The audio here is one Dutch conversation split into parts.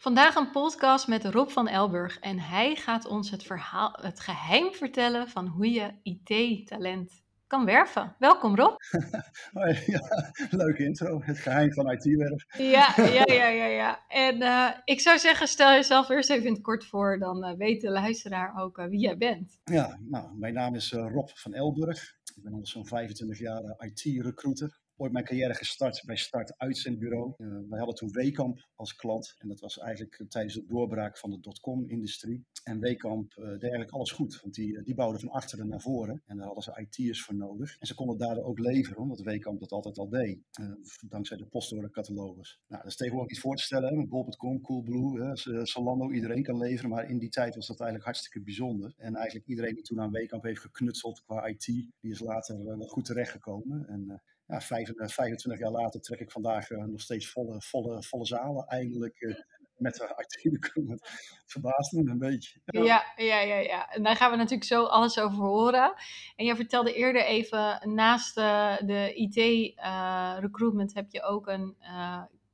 Vandaag een podcast met Rob van Elburg en hij gaat ons het, verhaal, het geheim vertellen van hoe je IT-talent kan werven. Welkom Rob. ja, leuke intro, het geheim van IT-werf. Ja, ja, ja, ja, ja. En uh, ik zou zeggen, stel jezelf eerst even in het kort voor, dan uh, weet de luisteraar ook uh, wie jij bent. Ja, nou, mijn naam is Rob van Elburg. Ik ben al zo'n 25 jaar IT-recruiter ooit mijn carrière gestart bij Start Uitzendbureau. Uh, wij hadden toen Wekamp als klant. En dat was eigenlijk tijdens de doorbraak van de dotcom-industrie. En Wekamp uh, deed eigenlijk alles goed. Want die, die bouwden van achteren naar voren. En daar hadden ze IT'ers voor nodig. En ze konden daardoor ook leveren, omdat Wekamp dat altijd al deed. Dankzij de postordercatalogus. Nou, dat is tegenwoordig niet voor te stellen. Met Bol.com, Coolblue, Salando, iedereen kan leveren. Maar in die tijd was dat eigenlijk hartstikke bijzonder. En eigenlijk iedereen die toen aan Wekamp heeft geknutseld qua IT, die is later wel goed terechtgekomen. En ja, 25 jaar later trek ik vandaag uh, nog steeds volle, volle, volle zalen. Eindelijk uh, met de IT-recruitment. Verbaast me een beetje. Ja. ja. Ja, ja, En daar gaan we natuurlijk zo alles over horen. En jij vertelde eerder even, naast de IT-recruitment heb je ook een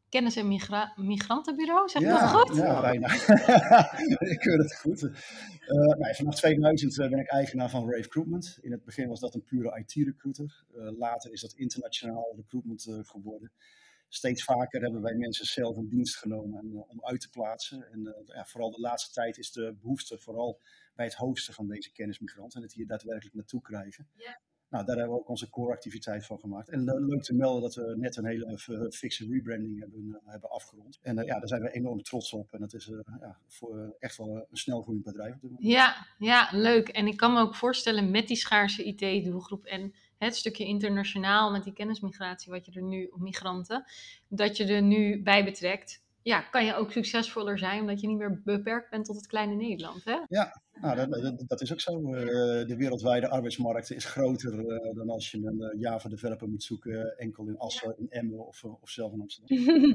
kennis- en migra migrantenbureau, zeg ja, dat goed? Ja, bijna. ik keur het goed. Uh, nee, vanaf 2000 ben ik eigenaar van Rave Recruitment. In het begin was dat een pure IT-recruiter. Uh, later is dat internationaal recruitment uh, geworden. Steeds vaker hebben wij mensen zelf een dienst genomen en, om uit te plaatsen. En ja, vooral de laatste tijd is de behoefte vooral bij het hosten van deze kennismigranten. En het hier daadwerkelijk naartoe krijgen. Ja. Nou, daar hebben we ook onze core-activiteit van gemaakt. En leuk te melden dat we net een hele fixe rebranding hebben, uh, hebben afgerond. En uh, ja, daar zijn we enorm trots op. En dat is ja, voor, echt wel een snelgroeiend bedrijf. Ja, ja, leuk. En ik kan me ook voorstellen met die schaarse IT-doelgroep en het stukje internationaal met die kennismigratie, wat je er nu, migranten, dat je er nu bij betrekt ja, kan je ook succesvoller zijn omdat je niet meer beperkt bent tot het kleine Nederland. Hè? Ja, nou, dat, dat, dat is ook zo. Uh, de wereldwijde arbeidsmarkt is groter uh, dan als je een uh, Java developer moet zoeken, enkel in Assen, in Emmen of, of zelf in Amsterdam.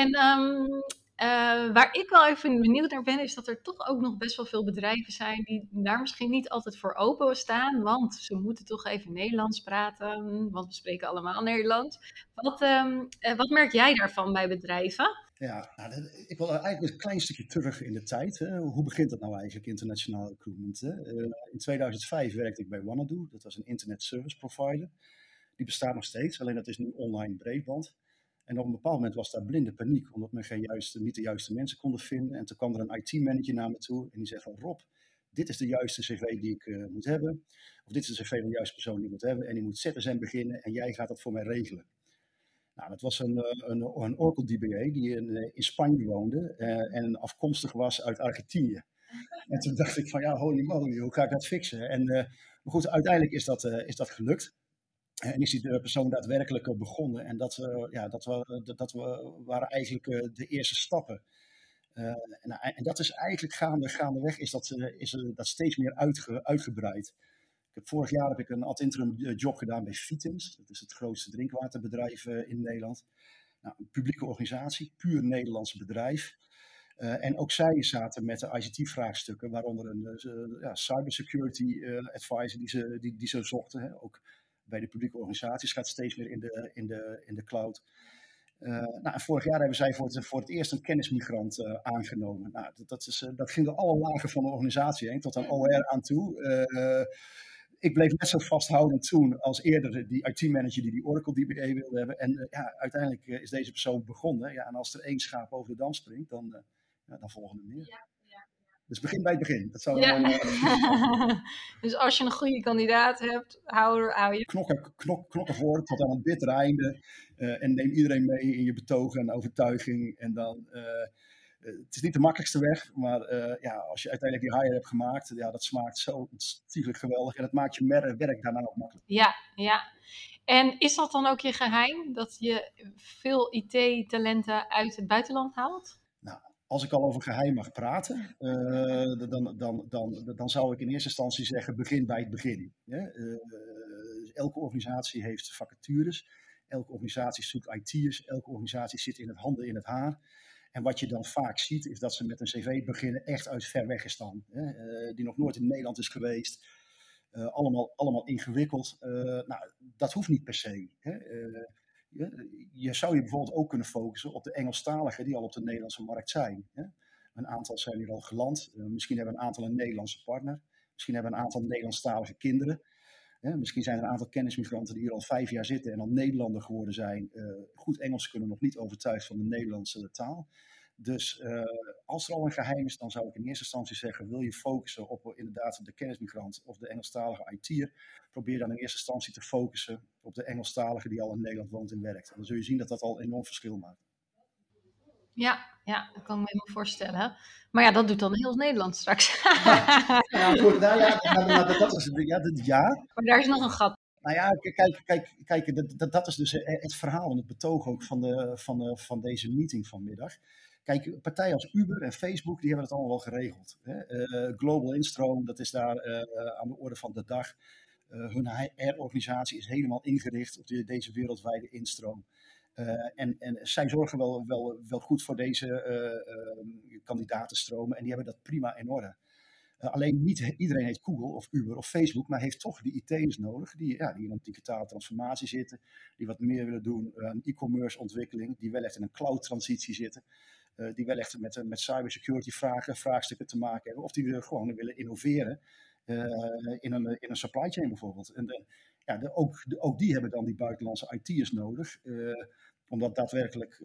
en um, waar ik wel even benieuwd naar ben, is dat er toch ook nog best wel veel bedrijven zijn die daar misschien niet altijd voor open staan, want ze moeten toch even Nederlands praten, want we spreken allemaal Nederlands. Wat, um, wat merk jij daarvan bij bedrijven? Ja, nou, ik wil eigenlijk een klein stukje terug in de tijd. Hè. Hoe begint dat nou eigenlijk, internationaal recruitment? Hè? Uh, in 2005 werkte ik bij Wanadu, dat was een internet service provider. Die bestaat nog steeds, alleen dat is nu online breedband. En op een bepaald moment was daar blinde paniek, omdat men geen juiste, niet de juiste mensen konden vinden. En toen kwam er een IT-manager naar me toe en die zei van Rob, dit is de juiste cv die ik uh, moet hebben. Of dit is de cv van de juiste persoon die ik moet hebben. En die moet ZSM beginnen en jij gaat dat voor mij regelen. Nou, dat was een, een, een Oracle DBA die in, in Spanje woonde uh, en afkomstig was uit Argentinië. En toen dacht ik van ja, holy moly, hoe ga ik dat fixen? En, maar goed, uiteindelijk is dat, is dat gelukt. En is die persoon daadwerkelijk begonnen. En dat, ja, dat, we, dat we, waren eigenlijk de eerste stappen. en, en, dat is eigenlijk gaande, gaandeweg is dat, is dat steeds meer uitge, uitgebreid. Ik vorig jaar heb ik een ad interim job gedaan bij Vitens. Dat is het grootste drinkwaterbedrijf in Nederland. Nou, een publieke organisatie, puur Nederlands bedrijf. Uh, en ook zij zaten met de ICT-vraagstukken, waaronder een ja, cybersecurity advisor die ze, die, die ze zochten. Hè. Ook bij de publieke organisaties gaat steeds meer in de, in de, in de cloud. nou, en vorig jaar hebben zij voor het, voor het eerst een kennismigrant aangenomen. Nou, dat, dat, is, dat ging door alle lagen van de organisatie heen, tot aan OR aan toe ik bleef net zo vasthoudend toen als eerder die IT-manager die die Oracle DBA wilde hebben. En uh, ja, uiteindelijk uh, is deze persoon begonnen. Ja, en als er één schaap over de dam springt, dan, uh, ja, dan volgen er meer. Ja, ja, dus begin bij het begin. Dat zou ja. wel, dus als je een goede kandidaat hebt, hou, er, hou je. Knokken, knok, knokken voor tot aan het bittere einde. en neem iedereen mee in je betogen en overtuiging. En dan het is niet de makkelijkste weg, maar uh, ja, als je uiteindelijk die hire hebt gemaakt, ja, dat smaakt zo ontiegelijk geweldig. En dat maakt je werk daarna ook makkelijk. Ja, ja. En is dat dan ook je geheim, dat je veel IT-talenten uit het buitenland haalt? Nou, als ik al over geheim mag praten, uh, dan, dan, dan, dan zou ik in eerste instantie zeggen: begin bij het begin. Uh, elke organisatie heeft vacatures, elke organisatie zoekt IT'ers, elke organisatie zit in het handen in het haar. En wat je dan vaak ziet, is dat ze met een cv beginnen echt uit ver weggestaan. Hè? Uh, die nog nooit in Nederland is geweest. Uh, allemaal, allemaal ingewikkeld. Uh, nou, dat hoeft niet per se. Hè? Je, je, zou je bijvoorbeeld ook kunnen focussen op de Engelstaligen die al op de Nederlandse markt zijn. Hè? Een aantal zijn hier al geland. misschien hebben een aantal een Nederlandse partner. Misschien hebben een aantal Nederlandstalige kinderen. Misschien zijn er een aantal kennismigranten die hier al vijf jaar zitten en al Nederlander geworden zijn. goed Engels kunnen, nog niet overtuigd van de Nederlandse taal. Dus uh, als er al een geheim is, dan zou ik in eerste instantie zeggen: wil je focussen op inderdaad de kennismigrant of de Engelstalige IT'er? Probeer dan in eerste instantie te focussen op de Engelstalige die al in Nederland woont en werkt. En dan zul je zien dat dat al enorm verschil maakt. Ja, ja, dat kan ik me helemaal voorstellen. Maar ja, dat doet dan heel Nederland straks. ja, goed, nou ja, nou, dat is ja, ja. Maar daar is nog een gat. Nou ja, kijk, kijk, kijk dat, dat, dat is dus het verhaal en het betoog ook van, de, van, de, van deze meeting vanmiddag. Kijk, partijen als Uber en Facebook, die hebben het allemaal wel geregeld. Hè? Uh, Global Instroom, dat is daar uh, aan de orde van de dag. Uh, hun HR-organisatie is helemaal ingericht op de, deze wereldwijde instroom. En, en zij zorgen wel, wel, wel goed voor deze kandidatenstromen en die hebben dat prima in orde. alleen niet iedereen heeft Google of Uber of Facebook, maar heeft toch die IT'ers nodig die, ja, die in een digitale transformatie zitten, die wat meer willen doen aan e-commerce ontwikkeling, die wel echt in een cloud transitie zitten. Eh, die wel echt met, eh, met cybersecurity vragen, vraagstukken te maken hebben. Of die gewoon willen innoveren eh, in, een, in een supply chain bijvoorbeeld. En ja, ook, ook die hebben dan die buitenlandse IT'ers nodig om dat daadwerkelijk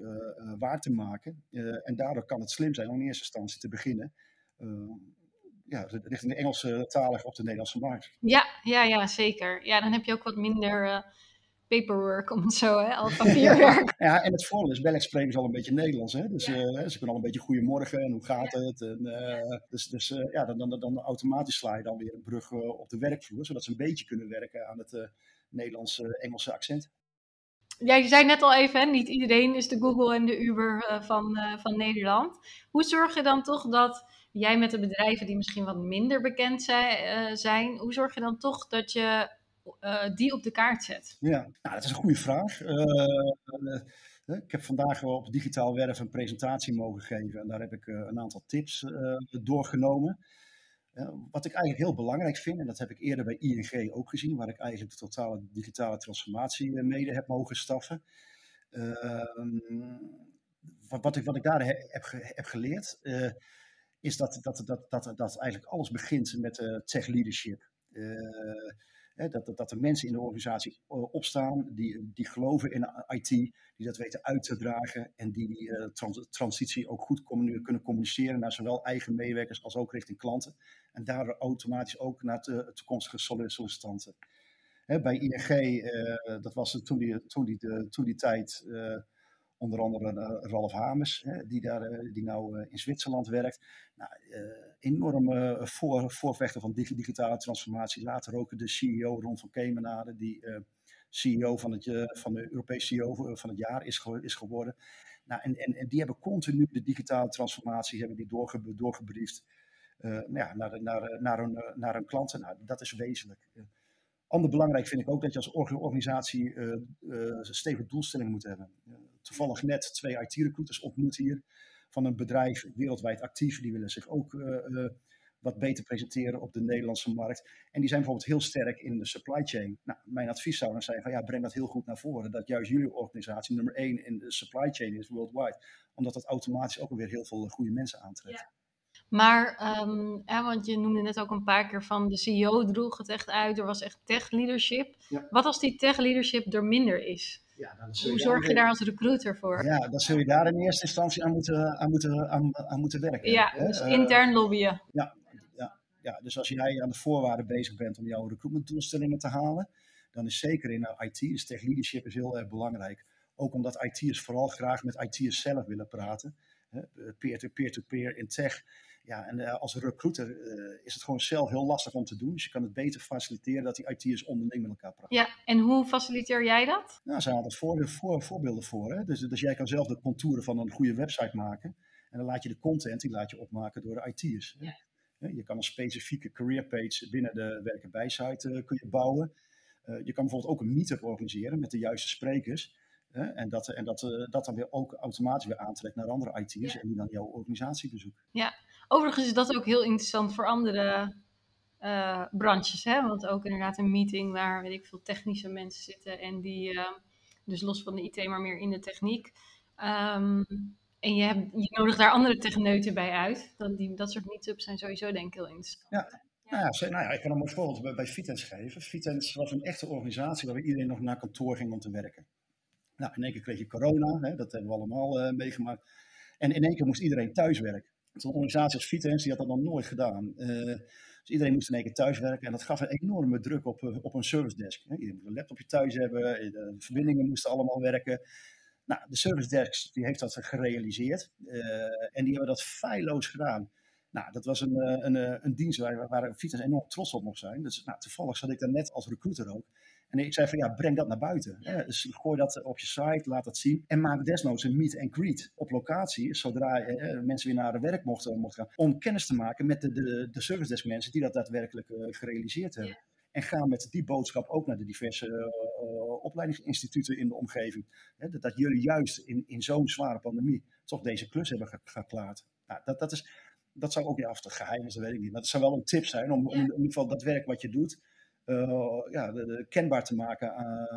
waar te maken. en daardoor kan het slim zijn om in eerste instantie te beginnen ja, richting de Engelse talig op de Nederlandse markt. Ja, ja, ja, zeker. Ja, dan heb je ook wat minder paperwork, om het zo, hè, al papierwerk. ja, en het voordeel is, Bellex spreken ze al een beetje Nederlands, hè? dus uh, ze kunnen al een beetje goedemorgen en hoe gaat het. En, uh, dus dus uh, ja, dan, dan, dan automatisch sla je dan weer een brug op de werkvloer, zodat ze een beetje kunnen werken aan het Nederlandse-Engelse accent. Ja, je zei net al even, hè, niet iedereen is de Google en de Uber van, van Nederland. Hoe zorg je dan toch dat jij met de bedrijven die misschien wat minder bekend zijn, zijn hoe zorg je dan toch dat je uh, die op de kaart zet? Ja, nou, dat is een goede vraag. Uh, ik heb vandaag op digitaal werf een presentatie mogen geven en daar heb ik een aantal tips doorgenomen. wat ik eigenlijk heel belangrijk vind, en dat heb ik eerder bij ING ook gezien, waar ik eigenlijk de totale digitale transformatie mede heb mogen staffen. Ehm, wat, ik, wat ik daar heb, heb geleerd, is dat, dat, dat, dat, dat eigenlijk alles begint met tech leadership. Dat, dat, dat de mensen in de organisatie eh, opstaan, die, die geloven in IT, die dat weten uit te dragen en die die uh, transitie ook goed kunnen communiceren naar zowel eigen medewerkers als ook richting klanten. En daardoor automatisch ook naar de toekomstige sollicitanten. Hè, bij ING, uh, dat was toen die, toen die, toen die tijd onder andere uh, Ralf Hamers, hè, die, daar, uh, die nou uh, in Zwitserland werkt. Nou, enorme voor, voorvechter van digitale transformatie. Later ook de CEO Ron van Kemenade, die CEO van, het, van de Europese CEO van het jaar is, is geworden. Nou, en, en, en, die hebben continu de digitale transformatie hebben die doorge doorgebriefd nou ja, naar, naar, naar, hun, naar hun klanten. Nou, dat is wezenlijk. Ander belangrijk vind ik ook dat je als organisatie uh, stevige doelstellingen moet hebben. Toevallig net twee IT-recruiters ontmoet hier van een bedrijf wereldwijd actief. Die willen zich ook uh, wat beter presenteren op de Nederlandse markt. En die zijn bijvoorbeeld heel sterk in de supply chain. Nou, mijn advies zou dan zijn van ja, breng dat heel goed naar voren. Dat juist jullie organisatie nummer één in de supply chain is worldwide. Omdat dat automatisch ook alweer heel veel goede mensen aantrekt. Maar, um, want je noemde net ook een paar keer van de CEO droeg het echt uit. Er was echt tech leadership. Wat als die tech leadership er minder is? Ja, dan Hoe zorg je daar als recruiter voor? Ja, dan zul je daar in eerste instantie aan moeten, aan moeten, aan, aan moeten werken. Ja, dus uh, intern lobbyen. Ja, ja, ja, dus als jij aan de voorwaarden bezig bent om jouw recruitmentdoelstellingen te halen, dan is zeker in uh, IT, dus tech leadership is heel erg belangrijk. Ook omdat IT'ers vooral graag met IT'ers zelf willen praten. Peer-to-peer-to-peer -peer -peer in tech Ja, en als recruiter is het gewoon zelf heel lastig om te doen. Dus je kan het beter faciliteren dat die IT'ers onderling met elkaar praten. Ja, en hoe faciliteer jij dat? Nou, zijn altijd voor, voor, voorbeelden voor. Hè? Dus, dus jij kan zelf de contouren van een goede website maken. En dan laat je de content, die laat je opmaken door de IT'ers. Ja. Je kan een specifieke career page binnen de werken bij site kun je bouwen. je kan bijvoorbeeld ook een meetup organiseren met de juiste sprekers. En, dat, en dat, dat dan weer ook automatisch weer aantrekt naar andere IT'ers en die dan jouw organisatie bezoeken. Ja, overigens is dat ook heel interessant voor andere uh, branches. Hè? Want ook inderdaad een meeting waar, weet ik veel, technische mensen zitten en die, uh, dus los van de IT, maar meer in de techniek. Um, en je, hebt, je nodigt daar andere techneuten bij uit. Dan die, dat soort meetups zijn sowieso denk ik heel interessant. Ja. Nou ja, nou ja, ik kan een mooi voorbeeld bij, bij Vitens geven. Vitens was een echte organisatie waar iedereen nog naar kantoor ging om te werken. Nou, in één keer kreeg je corona, hè, dat hebben we allemaal uh, meegemaakt. En in één keer moest iedereen thuiswerken. Zo'n organisatie als Vitens, die had dat nog nooit gedaan. Uh, dus iedereen moest in één keer thuiswerken en dat gaf een enorme druk op, uh, op een service desk. Iedereen moest een laptopje thuis hebben, de verbindingen moesten allemaal werken. Nou, de service desk die heeft dat gerealiseerd en die hebben dat feilloos gedaan. Nou, dat was een, een, een dienst waar, waar enorm trots op mocht zijn. Dus nou, toevallig zat ik daar net als recruiter ook. En ik zei van ja, breng dat naar buiten. Dus gooi dat op je site, laat dat zien. En maak desnoods een meet and greet op locatie, zodra eh, mensen weer naar het werk mochten, mochten gaan. Om kennis te maken met de, de, de service desk mensen die dat daadwerkelijk uh, gerealiseerd hebben. En ga met die boodschap ook naar de diverse uh, opleidingsinstituten in de omgeving. Hè? Dat, dat, jullie juist in, in zo'n zware pandemie toch deze klus hebben geklaard. Nou, dat, dat, is, dat zou ook niet af te geheim is, dat weet ik niet. Maar dat zou wel een tip zijn om, om in ieder geval dat werk wat je doet ja, de, de, kenbaar te maken aan,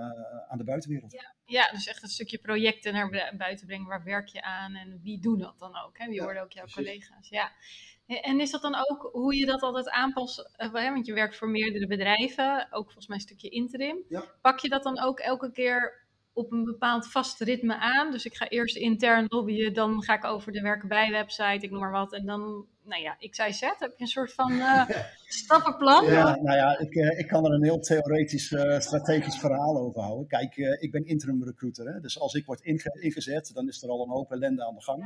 aan de buitenwereld. Ja. ja. dus echt een stukje projecten naar buiten brengen. Waar werk je aan en wie doen dat dan ook? Hè? Wie ja, worden ook jouw precies. collega's? Ja. En is dat dan ook hoe je dat altijd aanpast? Want je werkt voor meerdere bedrijven, ook volgens mij een stukje interim. Ja. Pak je dat dan ook elke keer op een bepaald vast ritme aan? Dus ik ga eerst intern lobbyen, dan ga ik over de werken bij website, ik noem maar wat. En dan nou ja, ik zei zet, heb je een soort van uh, stappenplan? Ja, nou ja, ik, uh, ik kan er een heel theoretisch, uh, strategisch verhaal over houden. Kijk, ik ben interim recruiter, hè? dus als ik word inge ingezet, dan is er al een hoop ellende aan de gang.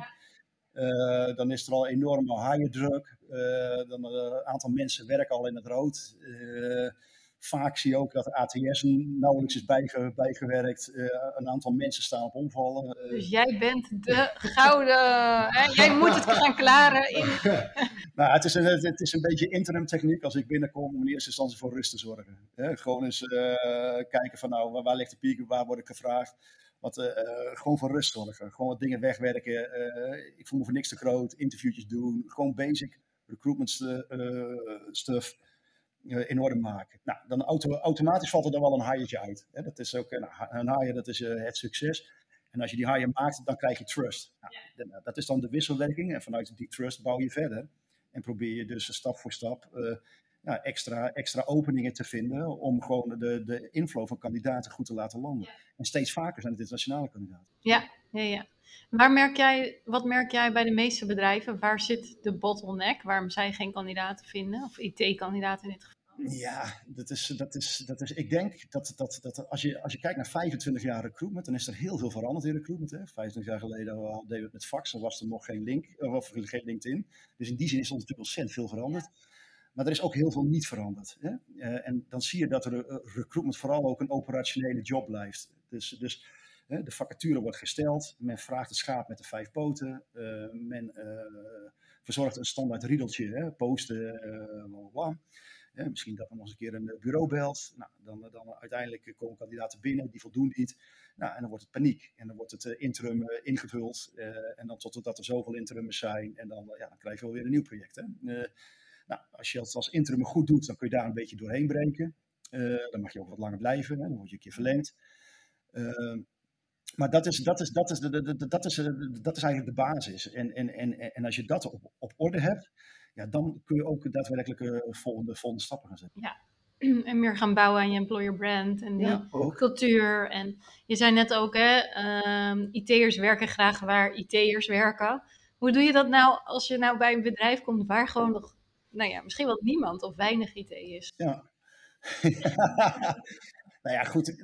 Ja. dan is er al enorme higher druk. dan een aantal mensen werken al in het rood. Vaak zie je ook dat ATS nauwelijks is bijge, bijgewerkt. Uh, een aantal mensen staan op omvallen. Uh, dus jij bent de gouden. hè? Jij moet het gaan klaren. In... nou, het is, een, het is een beetje interim techniek als ik binnenkom om in eerste instantie voor rust te zorgen. Hè? Gewoon eens uh, kijken van nou, waar, waar, ligt de piek, waar word ik gevraagd. Wat, gewoon voor rust zorgen. Gewoon wat dingen wegwerken. ik voel me voor niks te groot. Interviewtjes doen. Gewoon basic recruitment stuff in orde maken. Nou, dan auto, automatisch valt er dan wel een haaiertje uit. Hè? Dat is ook een, een haaier, dat is uh, het succes. En als je die haaier maakt, dan krijg je trust. Nou, ja. Dat is dan de wisselwerking. En vanuit die trust bouw je verder. En probeer je dus stap voor stap uh, nou, extra, extra openingen te vinden om gewoon de, de inflow van kandidaten goed te laten landen. Ja. En steeds vaker zijn het internationale kandidaten. Ja, ja, ja. Waar merk jij, wat merk jij bij de meeste bedrijven? Waar zit de bottleneck? Waarom zij geen kandidaten vinden? Of IT-kandidaten in dit geval? Ja, dat is, dat is, dat is, ik denk dat, dat, dat als, je, als je kijkt naar 25 jaar recruitment, dan is er heel veel veranderd in recruitment. Hè. 25 jaar geleden deden we het met fax, dan was er nog geen link, of geen LinkedIn. Dus in die zin is er natuurlijk ontzettend veel veranderd. Maar er is ook heel veel niet veranderd. Hè. Uh, en dan zie je dat recruitment vooral ook een operationele job blijft. Dus, dus de vacature wordt gesteld, men vraagt het schaap met de vijf poten, men verzorgt een standaard riedeltje, posten. Ja, misschien dat er nog eens een keer een bureau belt. Nou, dan, dan uiteindelijk komen kandidaten binnen, die voldoen niet. Nou, en dan wordt het paniek. En dan wordt het interim ingevuld. En dan totdat er zoveel interimmers zijn. En dan, ja, krijg je wel weer een nieuw project. Hè? nou, als je het als interim goed doet, dan kun je daar een beetje doorheen breken. dan mag je ook wat langer blijven. Hè? Dan word je een keer verlengd. Ehm, maar dat is, dat, is, dat, is de, dat, is, dat is eigenlijk de basis. En, en, en, en als je dat op, op orde hebt, ja, dan kun je ook daadwerkelijk uh, volgende, volgende stappen gaan zetten. Ja, en meer gaan bouwen aan je employer brand en die ja, cultuur. En je zei net ook, hè, um, IT'ers werken graag waar IT'ers werken. Hoe doe je dat nou als je nou bij een bedrijf komt waar gewoon nog, nou ja, misschien wel niemand of weinig IT is? Ja. nou ja, goed.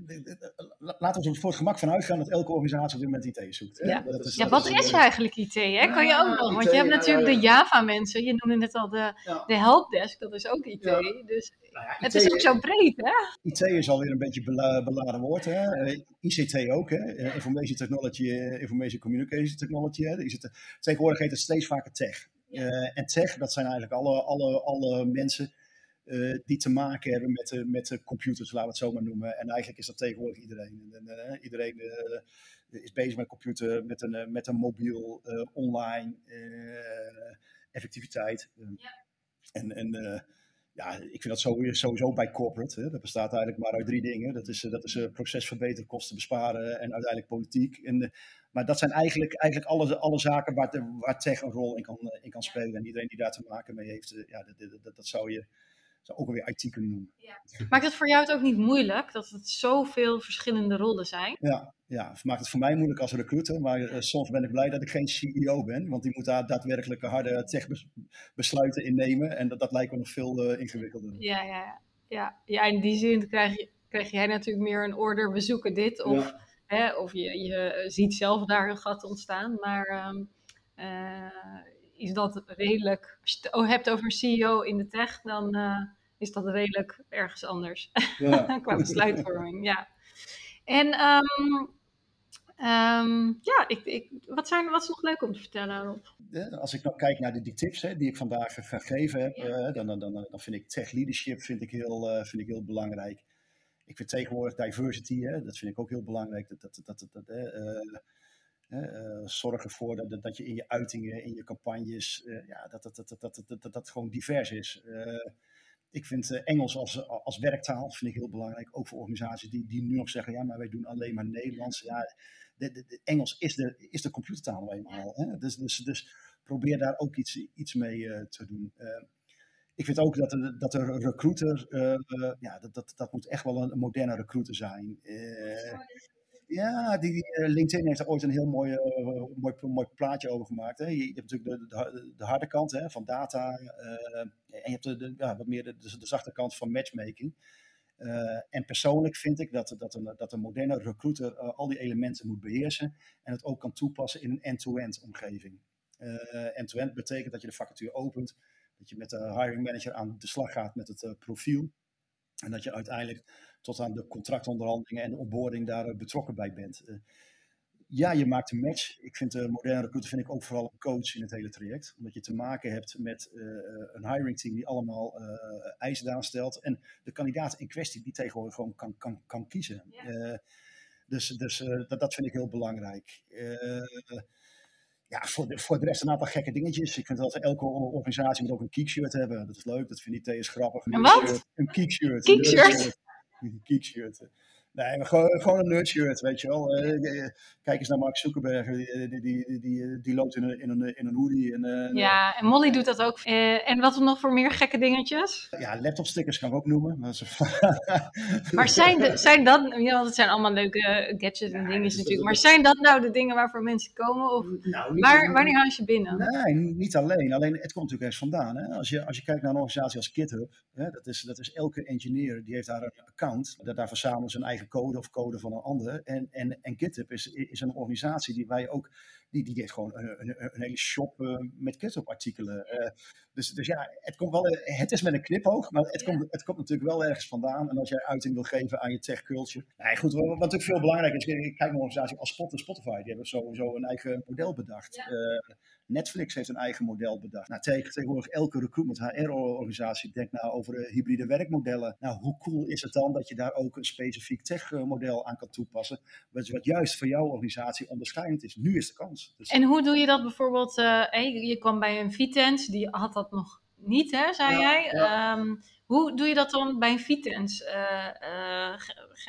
laten we er voor het gemak van uitgaan dat elke organisatie op dit moment IT zoekt. Hè? Ja. Dat is, ja, wat is, eigenlijk IT? Hè? Kan je ook nog? Want je hebt natuurlijk de Java-mensen. Je noemde net al de, de helpdesk, dat is ook IT. Dus nou het is ook zo breed, hè? IT is alweer een beetje bela beladen woord. Hè? Eh, ICT ook, hè? Eh, information Technology, Information Communication Technology. Hè? ICT. Tegenwoordig heet het steeds vaker tech. Uh, en tech, dat zijn eigenlijk alle, alle, alle mensen uh, die te maken hebben met de, met de computers, laten we het zo maar noemen. En eigenlijk is dat tegenwoordig iedereen. En, uh, iedereen uh, is bezig met computer, met een, met een mobiel, online, effectiviteit. Ja. En, en ja, ik vind dat sowieso bij corporate. Hè. Dat bestaat eigenlijk maar uit drie dingen. Dat is, dat is proces verbeteren, kosten besparen en uiteindelijk politiek. En, maar dat zijn eigenlijk, eigenlijk alle, alle zaken waar, waar tech een rol in kan, in kan spelen. En iedereen die daar te maken mee heeft, ja, dat, dat, dat zou je zou ook alweer IT kunnen noemen. Ja. Maakt het voor jou het ook niet moeilijk dat het zoveel verschillende rollen zijn? Ja, ja, maakt het voor mij moeilijk als recruiter, maar uh, soms ben ik blij dat ik geen CEO ben, want die moet daar daadwerkelijk harde tech-besluiten in nemen en dat, dat lijkt me nog veel uh, ingewikkelder. Ja, ja, ja. ja, in die zin krijg, je, krijg jij natuurlijk meer een order, we zoeken dit, of, hè, of je, je ziet zelf daar een gat ontstaan, maar... Um, is dat redelijk. Als je het hebt over een CEO in de tech, dan is dat redelijk ergens anders. Ja. Qua besluitvorming, ja. En um, um, ja, ik, ik, wat, zijn, wat is nog leuk om te vertellen, Rob? Als ik nou kijk naar de, die tips hè, die ik vandaag gegeven heb, uh, dan, dan, dan, dan vind ik tech leadership vind ik heel, uh, vind ik heel belangrijk. Ik vind tegenwoordig diversity, hè, dat vind ik ook heel belangrijk. Dat, dat, dat, dat, uh, uh, zorg ervoor dat, dat je in je uitingen, in je campagnes, ja, dat, dat, dat, dat, dat, dat, dat, gewoon divers is ik vind uh, Engels als, als werktaal vind ik heel belangrijk. Ook voor organisaties die, die nu nog zeggen, ja, maar wij doen alleen maar Nederlands. Ja, de, de, Engels is de, is de computertaal nou eenmaal. Hè? Dus, dus, dus probeer daar ook iets, iets mee uh, te doen. Uh, ik vind ook dat dat de recruiter, ja, dat, dat, dat moet echt wel een, moderne recruiter zijn. Ja, die, uh, LinkedIn heeft er ooit een heel mooi, uh, mooi, mooi plaatje over gemaakt. Hè. Je, hebt natuurlijk de, de, de, harde kant hè, van data uh, en je hebt de, ja, wat meer de, de, zachte kant van matchmaking. en persoonlijk vind ik dat, dat, een, dat een moderne recruiter al die elementen moet beheersen en het ook kan toepassen in een end-to-end omgeving. End-to-end betekent dat je de vacature opent, dat je met de hiring manager aan de slag gaat met het profiel en dat je uiteindelijk tot aan de contractonderhandelingen en de onboarding daar eh, betrokken bij bent. Eh, ja, je maakt een match. Ik vind de moderne recruiter vind ik ook vooral een coach in het hele traject. Omdat je te maken hebt met een hiring team die allemaal eisen aanstelt. En de kandidaat in kwestie die tegenwoordig gewoon kan, kan, kan kiezen. Ja. dus dus dat, dat vind ik heel belangrijk. ja, voor de, voor de rest een aantal gekke dingetjes. Ik vind dat elke organisatie moet ook een kickshirt hebben. Dat is leuk, dat vind ik TS grappig. Een wat? Een kickshirt. Kickshirt? geek she was. Nee, gewoon, gewoon een nerdshirt, weet je wel. Uh, kijk eens naar Mark Zuckerberg, die, die, die, die, die loopt in een, in een, in een hoodie. En, ja, en Molly doet dat ook. En wat nog voor meer gekke dingetjes? Ja, laptopstickers kan ik ook noemen. Maar zijn, de, zijn dat, ja, want het zijn allemaal leuke gadgets en dingen natuurlijk. Maar zijn dat nou de dingen waarvoor mensen komen? Of nou, waar, wanneer haal je binnen? Nee, niet alleen. Alleen het komt natuurlijk eens vandaan. Hè? Als, je, als je kijkt naar een organisatie als GitHub, hè, dat, is, dat is elke engineer die heeft daar een account. Dat daar verzamelen zijn eigen code of code van een ander. En, en, en GitHub is, is een organisatie die wij ook, die, die heeft gewoon een, een, een hele shop uh, met GitHub artikelen. Uh, dus, dus ja, het komt wel, het is met een knipoog, maar het, komt, het komt natuurlijk wel ergens vandaan. En als jij uiting wil geven aan je tech culture. Nee, goed, wat, wat natuurlijk veel belangrijker is, ik kijk naar een organisatie als Spotify, die hebben sowieso een eigen model bedacht. Ja. Netflix heeft een eigen model bedacht. Nou, tegenwoordig elke recruitment HR-organisatie denkt nou over uh, hybride werkmodellen. Nou, hoe cool is het dan dat je daar ook een specifiek tech-model aan kan toepassen, wat, juist voor jouw organisatie onderscheidend is. Nu is de kans. Dus... En hoe doe je dat bijvoorbeeld? Uh, je kwam bij een Vitens, die had dat nog niet, hè, zei jij. Um, hoe doe je dat dan bij een Vitens? Uh, uh,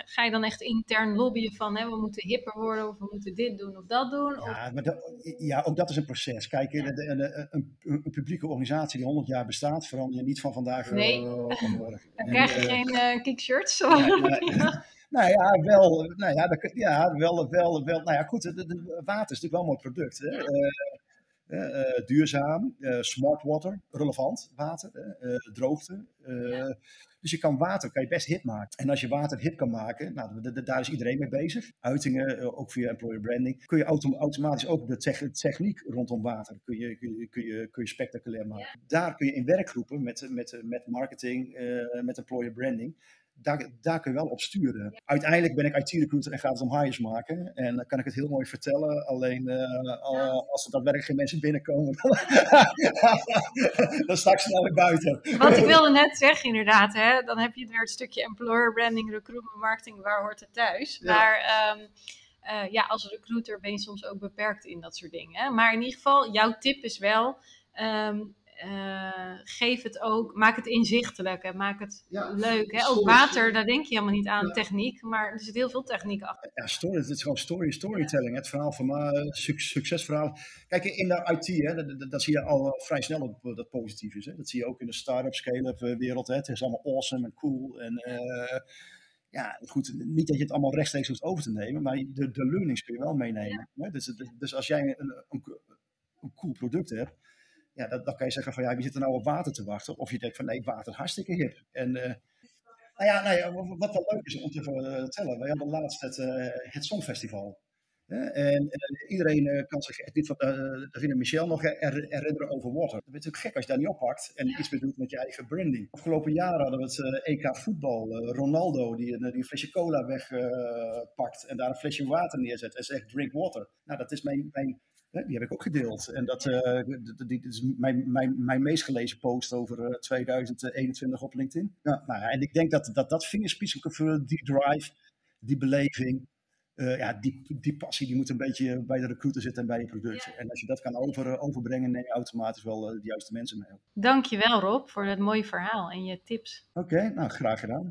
ga je dan echt intern lobbyen van hè, we moeten hipper worden of we moeten dit doen of dat doen? Ja, maar ja ook dat is een proces. Kijk, ja. een, een, een, publieke organisatie die 100 jaar bestaat, verander je niet van vandaag nee. Uh, dan krijg je geen uh, kickshirts. Nou ja, wel, nou ja, dat, ja wel, wel, wel, nou ja, goed, water is natuurlijk wel een mooi product. Hè? uh, duurzaam, smart water, relevant water, droogte. Dus je kan water kan je best hip maken. En als je water hip kan maken, nou, daar is iedereen mee bezig. Uitingen, ook via employer branding, kun je automatisch ook de techniek rondom water kun je, kun je, kun je, kun je spectaculair maken. Daar kun je in werkgroepen met, met, met marketing, met employer branding, daar, daar kun je wel op sturen. Uiteindelijk ben ik IT-recruiter en gaat het om hires maken. En dan kan ik het heel mooi vertellen. Alleen uh, als er daadwerkelijk geen mensen binnenkomen, dan sta ik snel weer buiten. Wat ik wilde net zeggen, inderdaad. Hè, dan heb je weer het stukje employer branding, recruitment marketing. Waar hoort het thuis? Maar um, uh, ja, als recruiter ben je soms ook beperkt in dat soort dingen. Hè? Maar in ieder geval, jouw tip is wel. Um, uh, geef het ook, maak het inzichtelijk en maak het leuk. Hè? Ook water, daar denk je helemaal niet aan techniek, maar er zit heel veel techniek achter. Ja, story, het is gewoon story, storytelling. Het verhaal van uh, succesverhaal. Kijk, in de IT, hè, dat, dat, zie je al eh, vrij snel op, dat positief is. Hè? Dat zie je ook in de start-up, scale-up wereld. Hè? Het is allemaal awesome en cool. En ja, goed, niet dat je het allemaal rechtstreeks hoeft over te nemen, maar de, de learnings kun je wel meenemen. Hè? Dus, dus als jij een, een, een cool product hebt ja, dat, dan kan je zeggen van ja, wie zit er nou op water te wachten? Of je denkt van nee, water hartstikke hip. En uh, nou ja, nou ja, wat wel leuk is om te vertellen, wij hadden laatst het, uh, het Songfestival. En, iedereen kan zich, dit wat uh, Michel nog herinneren over water. Het is natuurlijk gek als je daar niet oppakt en iets meer doet met je eigen branding. Afgelopen jaar hadden we het EK voetbal. Ronaldo die, die, een flesje cola wegpakt en daar een flesje water neerzet en zegt drink water. Nou, dat is mijn, mijn die heb ik ook gedeeld. En dat, uh, die, is mijn, mijn, mijn meest gelezen post over 2021 eh, op LinkedIn. Ja, nou ja, en ik denk dat dat, dat vingerspitsengevoel, die drive, die beleving, uh, ja, die, die passie, die moet een beetje bij de recruiter zitten en bij je product. En als je dat kan over, overbrengen, neem je automatisch wel de juiste mensen mee. Dankjewel Rob voor het mooie verhaal en je tips. Oké, nou graag gedaan.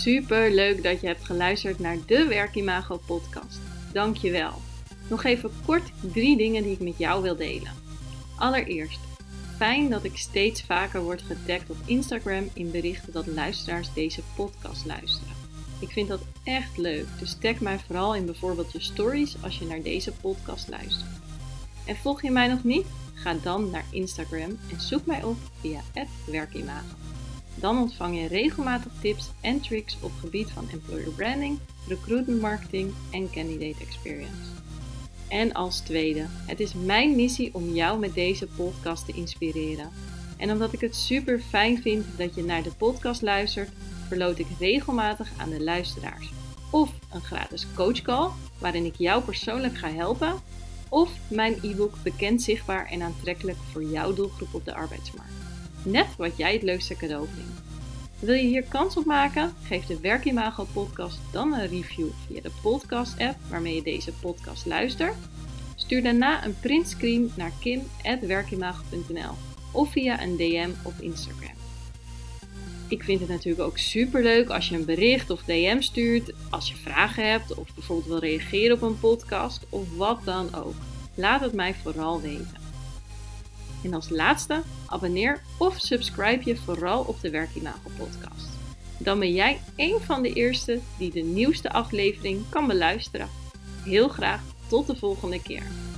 Super leuk dat je hebt geluisterd naar de Werkimago podcast. Dankjewel. Nog even kort drie dingen die ik met jou wil delen. Allereerst, fijn dat ik steeds vaker word getagd op Instagram in berichten dat luisteraars deze podcast luisteren. Ik vind dat echt leuk, dus tag mij vooral in bijvoorbeeld je stories als je naar deze podcast luistert. En volg je mij nog niet? Ga dan naar Instagram en zoek mij op via @werkimago. Dan ontvang je regelmatig tips en tricks op gebied van employer branding, recruitment marketing en candidate experience. En als tweede, het is mijn missie om jou met deze podcast te inspireren. En omdat ik het super fijn vind dat je naar de podcast luistert, verloot ik regelmatig aan de luisteraars. Of een gratis coachcall waarin ik jou persoonlijk ga helpen. Of mijn e-book Bekend, Zichtbaar en Aantrekkelijk voor jouw doelgroep op de arbeidsmarkt. Net wat jij het leukste cadeau vindt. Wil je hier kans op maken? Geef de Werkimago podcast dan een review via de podcast app waarmee je deze podcast luistert. Stuur daarna een printscreen naar kim.werkimago.nl of via een DM op Instagram. Ik vind het natuurlijk ook super leuk als je een bericht of DM stuurt, als je vragen hebt of bijvoorbeeld wil reageren op een podcast of wat dan ook. Laat het mij vooral weten. En als laatste, abonneer of subscribe je vooral op de Werkimago podcast. Dan ben jij een van de eerste die de nieuwste aflevering kan beluisteren. Heel graag tot de volgende keer.